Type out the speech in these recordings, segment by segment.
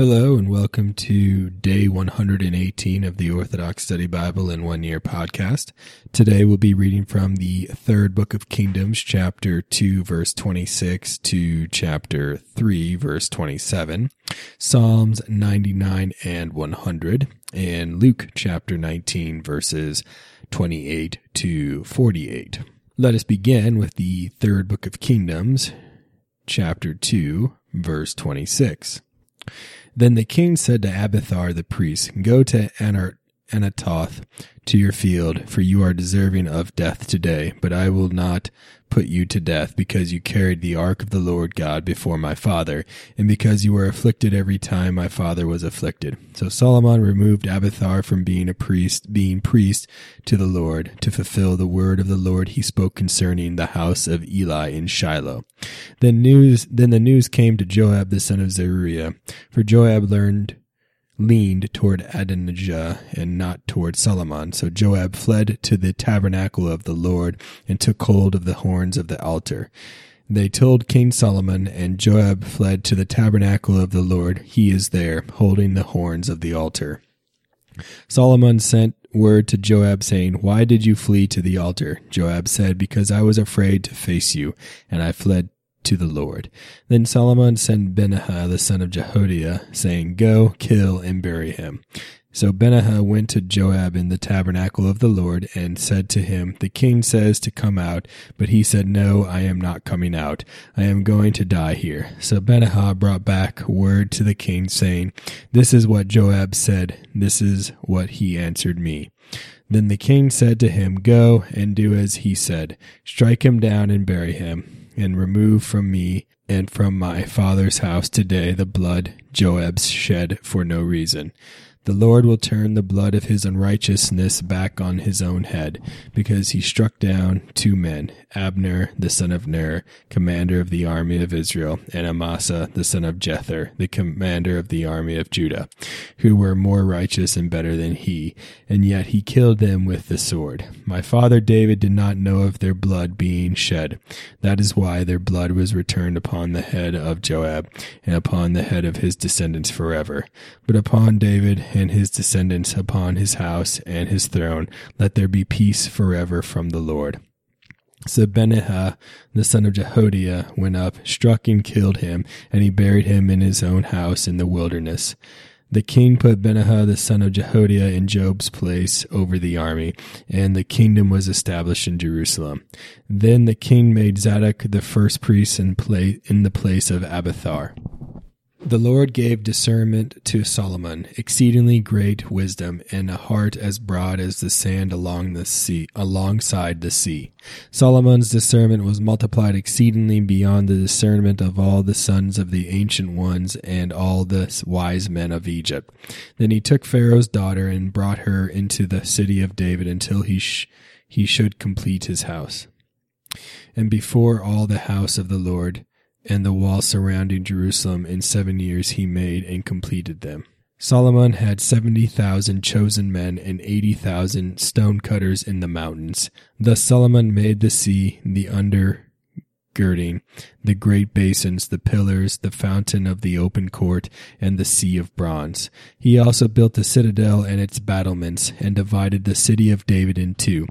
Hello and welcome to day 118 of the Orthodox Study Bible in One Year podcast. Today we'll be reading from the third book of Kingdoms, chapter 2, verse 26 to chapter 3, verse 27, Psalms 99 and 100, and Luke chapter 19, verses 28 to 48. Let us begin with the third book of Kingdoms, chapter 2, verse 26. Then the king said to Abiathar the priest, Go to Anar- Anatoth to your field, for you are deserving of death today, but I will not put you to death because you carried the ark of the Lord God before my father, and because you were afflicted every time my father was afflicted. So Solomon removed Abiathar from being a priest, being priest to the Lord, to fulfill the word of the Lord he spoke concerning the house of Eli in Shiloh. Then news, then the news came to Joab the son of Zeruiah, for Joab learned leaned toward Adonijah and not toward Solomon. So Joab fled to the tabernacle of the Lord and took hold of the horns of the altar. They told King Solomon, and Joab fled to the tabernacle of the Lord. He is there, holding the horns of the altar. Solomon sent word to Joab, saying, Why did you flee to the altar? Joab said, Because I was afraid to face you, and I fled to the Lord. Then Solomon sent Benaiah the son of Jehoiada, saying, Go, kill, and bury him. So Benaiah went to Joab in the tabernacle of the Lord and said to him, The king says to come out, but he said, No, I am not coming out. I am going to die here. So Benaiah brought back word to the king, saying, This is what Joab said. This is what he answered me. Then the king said to him, Go and do as he said. Strike him down and bury him and remove from me and from my father's house today the blood Joab's shed for no reason. The Lord will turn the blood of his unrighteousness back on his own head, because he struck down two men, Abner the son of Ner, commander of the army of Israel, and Amasa the son of Jether, the commander of the army of Judah, who were more righteous and better than he, and yet he killed them with the sword. My father David did not know of their blood being shed. That is why their blood was returned upon the head of Joab, and upon the head of his descendants forever. But upon David and his descendants upon his house and his throne. Let there be peace forever from the Lord. So Benaiah, the son of Jehoiada, went up, struck and killed him, and he buried him in his own house in the wilderness. The king put Benaiah the son of Jehoiada in Joab's place over the army, and the kingdom was established in Jerusalem. Then the king made Zadok the first priest in, in the place of Abiathar. The Lord gave discernment to Solomon, exceedingly great wisdom, and a heart as broad as the sand along the sea, alongside the sea. Solomon's discernment was multiplied exceedingly beyond the discernment of all the sons of the ancient ones and all the wise men of Egypt. Then he took Pharaoh's daughter and brought her into the city of David until he sh- he should complete his house. And before all the house of the Lord, and the wall surrounding Jerusalem in seven years he made and completed them. Solomon had 70,000 chosen men and 80,000 stone cutters in the mountains. Thus Solomon made the sea, the under girding, the great basins, the pillars, the fountain of the open court, and the sea of bronze. He also built the citadel and its battlements, and divided the city of David in two.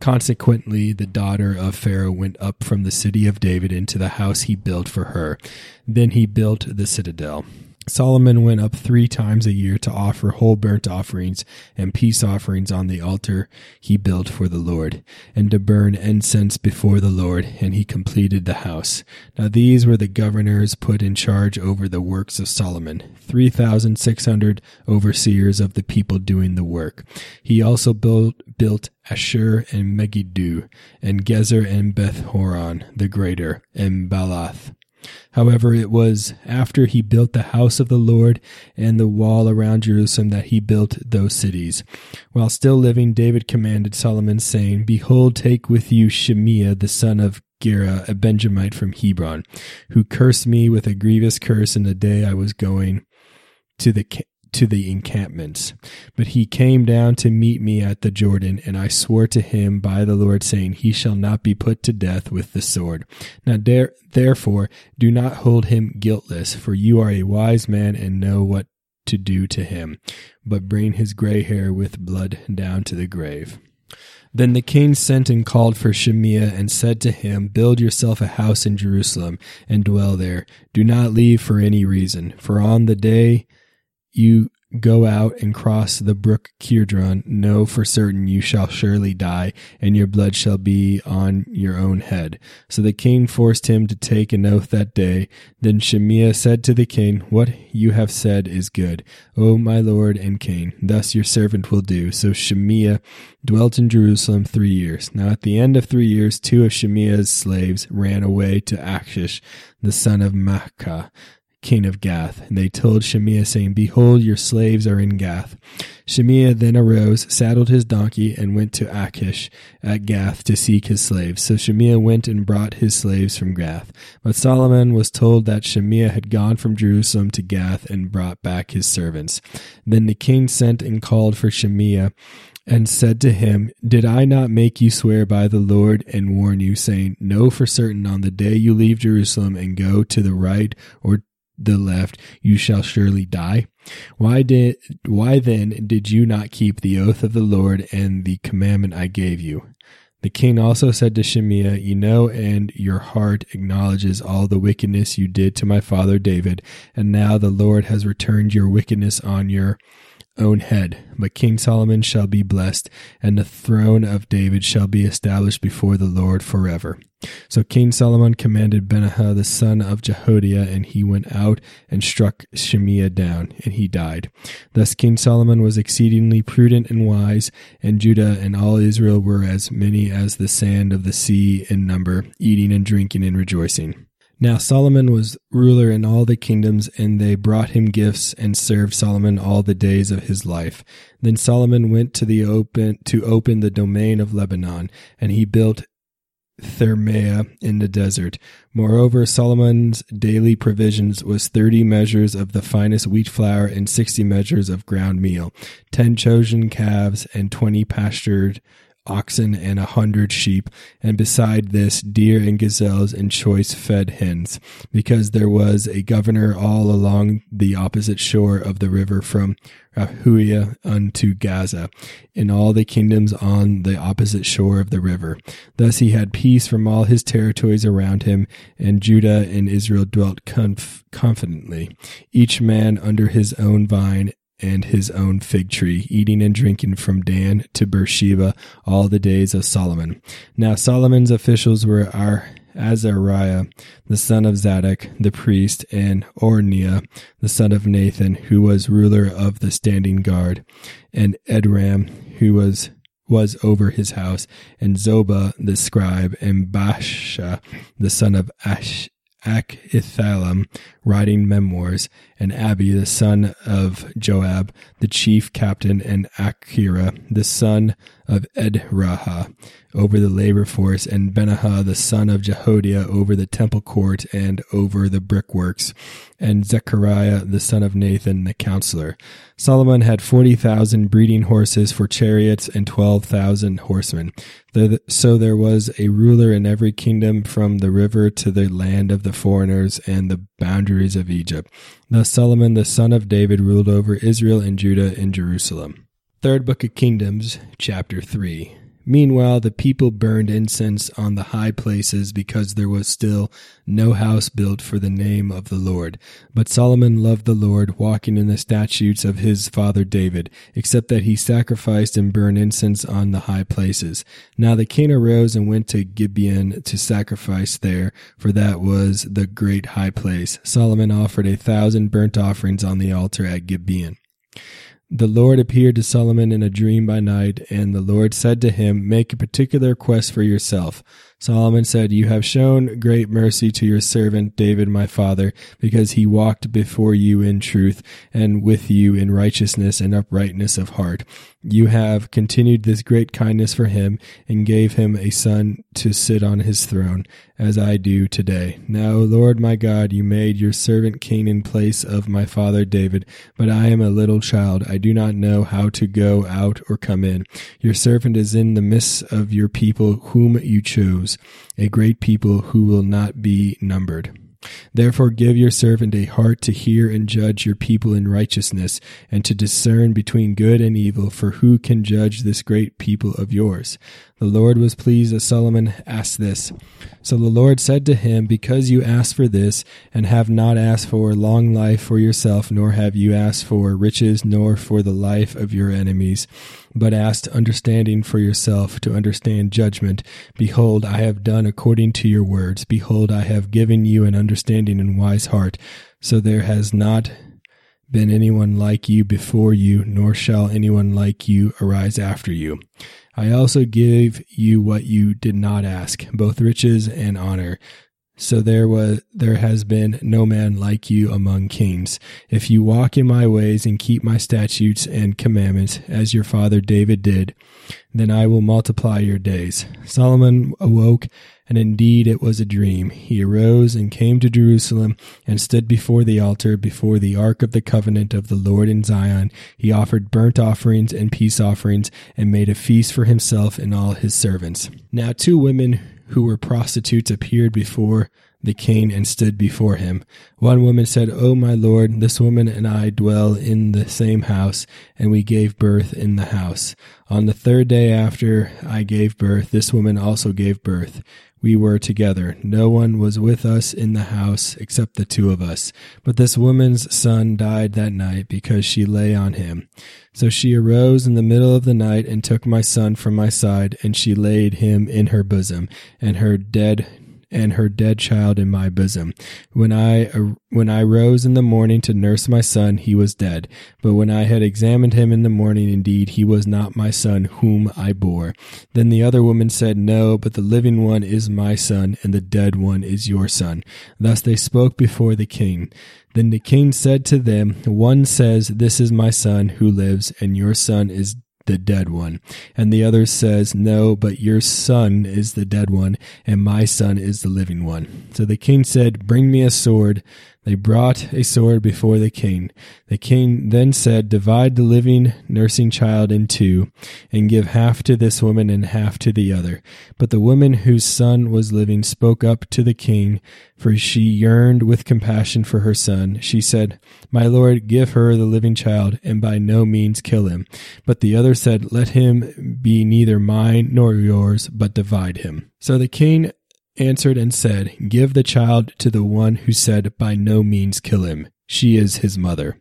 Consequently, the daughter of Pharaoh went up from the city of David into the house he built for her. Then he built the citadel. Solomon went up three times a year to offer whole burnt offerings and peace offerings on the altar he built for the Lord, and to burn incense before the Lord, and he completed the house. Now these were the governors put in charge over the works of Solomon, three thousand six hundred overseers of the people doing the work. He also built, built Ashur and Megiddo, and Gezer and Beth Horon the greater, and Baalath However, it was after he built the house of the Lord and the wall around Jerusalem that he built those cities. While still living, David commanded Solomon, saying, Behold, take with you Shimea the son of Gera, a Benjamite from Hebron, who cursed me with a grievous curse in the day I was going to the to the encampments. But he came down to meet me at the Jordan, and I swore to him by the Lord, saying, He shall not be put to death with the sword. Now there, therefore, do not hold him guiltless, for you are a wise man and know what to do to him, but bring his gray hair with blood down to the grave. Then the king sent and called for Shemaiah and said to him, Build yourself a house in Jerusalem and dwell there. Do not leave for any reason, for on the day you go out and cross the brook Kidron, know for certain you shall surely die, and your blood shall be on your own head. So the king forced him to take an oath that day. Then Shemaiah said to the king, What you have said is good, O my lord and king. Thus your servant will do. So Shemaiah dwelt in Jerusalem three years. Now at the end of three years, two of Shemaiah's slaves ran away to Achish, the son of Maacah, king of Gath. And they told Shemaiah, saying, Behold, your slaves are in Gath. Shemaiah then arose, saddled his donkey, and went to Achish at Gath to seek his slaves. So Shemaiah went and brought his slaves from Gath. But Solomon was told that Shemaiah had gone from Jerusalem to Gath and brought back his servants. Then the king sent and called for Shemaiah and said to him, Did I not make you swear by the Lord and warn you, saying, Know for certain on the day you leave Jerusalem and go to the right or the left, you shall surely die. Why did, why then did you not keep the oath of the Lord and the commandment I gave you? The king also said to Shemaiah, You know, and your heart acknowledges all the wickedness you did to my father David, and now the Lord has returned your wickedness on your own head. But King Solomon shall be blessed, and the throne of David shall be established before the Lord forever. So King Solomon commanded Benaiah the son of Jehoiada, and he went out and struck Shemaiah down, and he died. Thus King Solomon was exceedingly prudent and wise, and Judah and all Israel were as many as the sand of the sea in number, eating and drinking and rejoicing. Now Solomon was ruler in all the kingdoms, and they brought him gifts and served Solomon all the days of his life. Then Solomon went to the open to open the domain of Lebanon, and he built Thermais in the desert. Moreover, Solomon's daily provisions was thirty measures of the finest wheat flour and sixty measures of ground meal, ten chosen calves and twenty pastured oxen and a hundred sheep, and beside this deer and gazelles and choice fed hens, because there was a governor all along the opposite shore of the river from Rahuia unto Gaza, in all the kingdoms on the opposite shore of the river. Thus he had peace from all his territories around him, and Judah and Israel dwelt conf- confidently, each man under his own vine and his own fig tree, eating and drinking from Dan to Beersheba all the days of Solomon. Now Solomon's officials were our Azariah, the son of Zadok, the priest, and Orniah, the son of Nathan, who was ruler of the standing guard, and Edram, who was was over his house, and Zobah the scribe, and Baasha, the son of Ash, Achithalam writing memoirs, and Abi the son of Joab, the chief captain, and Achira the son of Edraha over the labor force, and Benaiah the son of Jehoiada over the temple court and over the brickworks, and Zechariah the son of Nathan the counselor. Solomon had forty thousand breeding horses for chariots and twelve thousand horsemen. So there was a ruler in every kingdom from the river to the land of the foreigners and the boundaries of Egypt. Thus Solomon the son of David ruled over Israel and Judah and Jerusalem. Third Book of Kingdoms, chapter 3. Meanwhile, the people burned incense on the high places because there was still no house built for the name of the Lord. But Solomon loved the Lord, walking in the statutes of his father David, except that he sacrificed and burned incense on the high places. Now the king arose and went to Gibeon to sacrifice there, for that was the great high place. Solomon offered a thousand burnt offerings on the altar at Gibeon. The Lord appeared to Solomon in a dream by night, and the Lord said to him, Make a particular quest for yourself. Solomon said, You have shown great mercy to your servant David my father, because he walked before you in truth, and with you in righteousness and uprightness of heart. You have continued this great kindness for him, and gave him a son to sit on his throne, as I do today. Now, Lord my God, you made your servant king in place of my father David, but I am a little child. I do not know how to go out or come in. Your servant is in the midst of your people whom you chose, a great people who will not be numbered. Therefore, give your servant a heart to hear and judge your people in righteousness, and to discern between good and evil, for who can judge this great people of yours? The Lord was pleased as Solomon asked this. So the Lord said to him, Because you asked for this, and have not asked for long life for yourself, nor have you asked for riches, nor for the life of your enemies, but asked understanding for yourself, to understand judgment, behold, I have done according to your words. Behold, I have given you an understanding and wise heart. So there has not been anyone like you before you, nor shall anyone like you arise after you. I also give you what you did not ask, both riches and honor. So there was there has been no man like you among kings. If you walk in my ways and keep my statutes and commandments, as your father David did, then I will multiply your days. Solomon awoke and indeed it was a dream. He arose and came to Jerusalem and stood before the altar, before the ark of the covenant of the Lord in Zion. He offered burnt offerings and peace offerings, and made a feast for himself and all his servants. Now two women who were prostitutes appeared before the king and stood before him. One woman said, O my lord, this woman and I dwell in the same house, and we gave birth in the house. On the third day after I gave birth, this woman also gave birth we were together. No one was with us in the house except the two of us. But this woman's son died that night because she lay on him. So she arose in the middle of the night and took my son from my side, and she laid him in her bosom, and her dead and her dead child in my bosom. When I uh, when I rose in the morning to nurse my son, he was dead. But when I had examined him in the morning, indeed he was not my son whom I bore. Then the other woman said, No, but the living one is my son, and the dead one is your son. Thus they spoke before the king. Then the king said to them, One says, This is my son who lives, and your son is the dead one. And the other says, No, but your son is the dead one, and my son is the living one. So the king said, Bring me a sword. They brought a sword before the king. The king then said, Divide the living nursing child in two, and give half to this woman and half to the other. But the woman whose son was living spoke up to the king, for she yearned with compassion for her son. She said, My lord, give her the living child, and by no means kill him. But the other said, Let him be neither mine nor yours, but divide him. So the king answered and said, Give the child to the one who said, By no means kill him. She is his mother.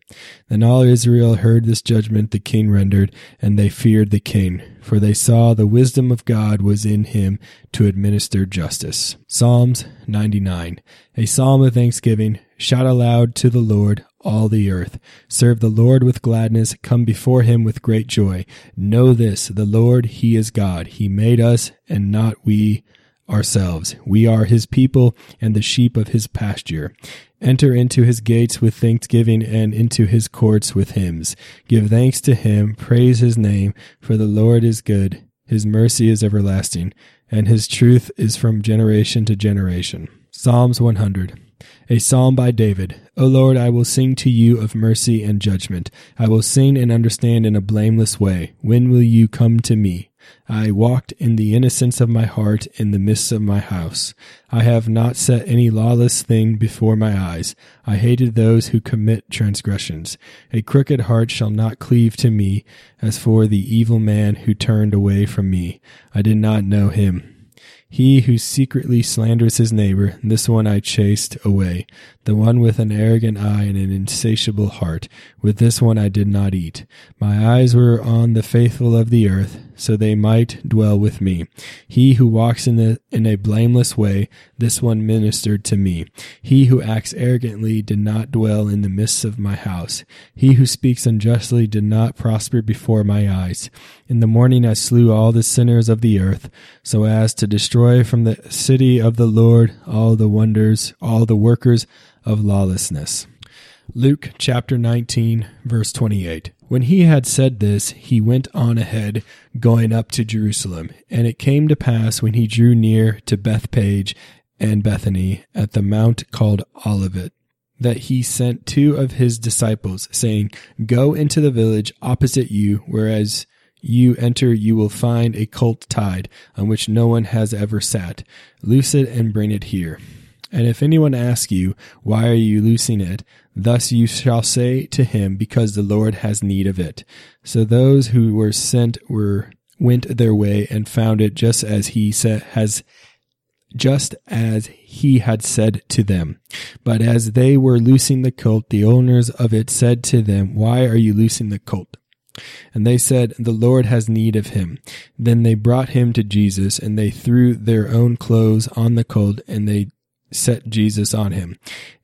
Then all Israel heard this judgment the king rendered, and they feared the king, for they saw the wisdom of God was in him to administer justice. Psalms 99. A psalm of thanksgiving. Shout aloud to the Lord, all the earth. Serve the Lord with gladness. Come before him with great joy. Know this, the Lord, he is God. He made us, and not we ourselves. We are his people and the sheep of his pasture. Enter into his gates with thanksgiving and into his courts with hymns. Give thanks to him, praise his name, for the Lord is good. His mercy is everlasting, and his truth is from generation to generation. Psalms 100. A psalm by David. O Lord, I will sing to you of mercy and judgment. I will sing and understand in a blameless way. When will you come to me? I walked in the innocence of my heart in the midst of my house. I have not set any lawless thing before my eyes. I hated those who commit transgressions. A crooked heart shall not cleave to me. As for the evil man who turned away from me, I did not know him. He who secretly slanders his neighbor, this one I chased away. The one with an arrogant eye and an insatiable heart, with this one I did not eat. My eyes were on the faithful of the earth, so they might dwell with me. He who walks in, the, in a blameless way, this one ministered to me. He who acts arrogantly did not dwell in the midst of my house. He who speaks unjustly did not prosper before my eyes. In the morning I slew all the sinners of the earth, so as to destroy from the city of the Lord all the wonders, all the workers of lawlessness. Luke chapter 19, verse 28. When he had said this, he went on ahead, going up to Jerusalem. And it came to pass when he drew near to Bethphage and Bethany at the mount called Olivet, that he sent two of his disciples, saying, Go into the village opposite you, whereas you enter, you will find a colt tied, on which no one has ever sat. Loose it and bring it here. And if anyone asks you, Why are you loosing it? Thus you shall say to him, Because the Lord has need of it. So those who were sent were went their way and found it just as he said has just as he had said to them. But as they were loosing the colt, the owners of it said to them, Why are you loosing the colt? And they said, The Lord has need of him. Then they brought him to Jesus, and they threw their own clothes on the colt, and they set Jesus on him.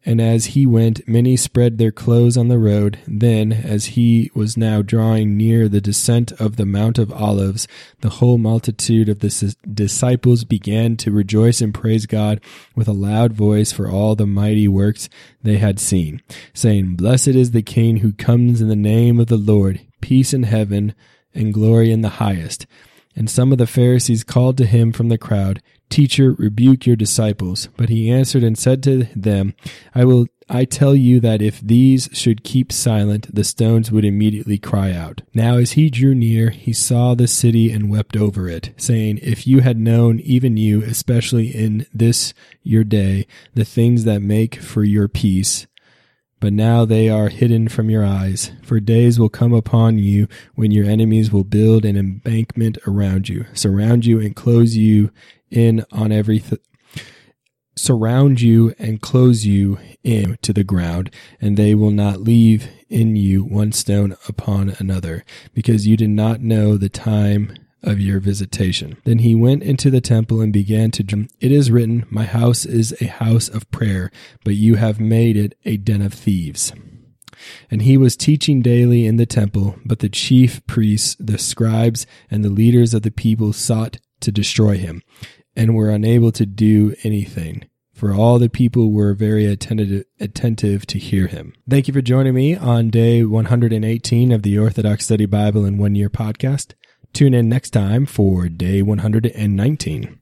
And as he went, many spread their clothes on the road. Then, as he was now drawing near the descent of the Mount of Olives, the whole multitude of the disciples began to rejoice and praise God with a loud voice for all the mighty works they had seen, saying, Blessed is the King who comes in the name of the Lord, peace in heaven and glory in the highest. And some of the Pharisees called to him from the crowd, Teacher, rebuke your disciples. But he answered and said to them, I will I tell you that if these should keep silent, the stones would immediately cry out. Now as he drew near, he saw the city and wept over it, saying, If you had known, even you, especially in this your day, the things that make for your peace, but now they are hidden from your eyes. For days will come upon you when your enemies will build an embankment around you, surround you and close you in on every th- surround you and close you in to the ground, and they will not leave in you one stone upon another, because you did not know the time of your visitation. Then he went into the temple and began to. It is written, My house is a house of prayer, but you have made it a den of thieves. And he was teaching daily in the temple, but the chief priests, the scribes, and the leaders of the people sought to destroy him, and were unable to do anything. For all the people were very attentive, attentive to hear him. Thank you for joining me on day 118 of the Orthodox Study Bible in One Year podcast. Tune in next time for day 119.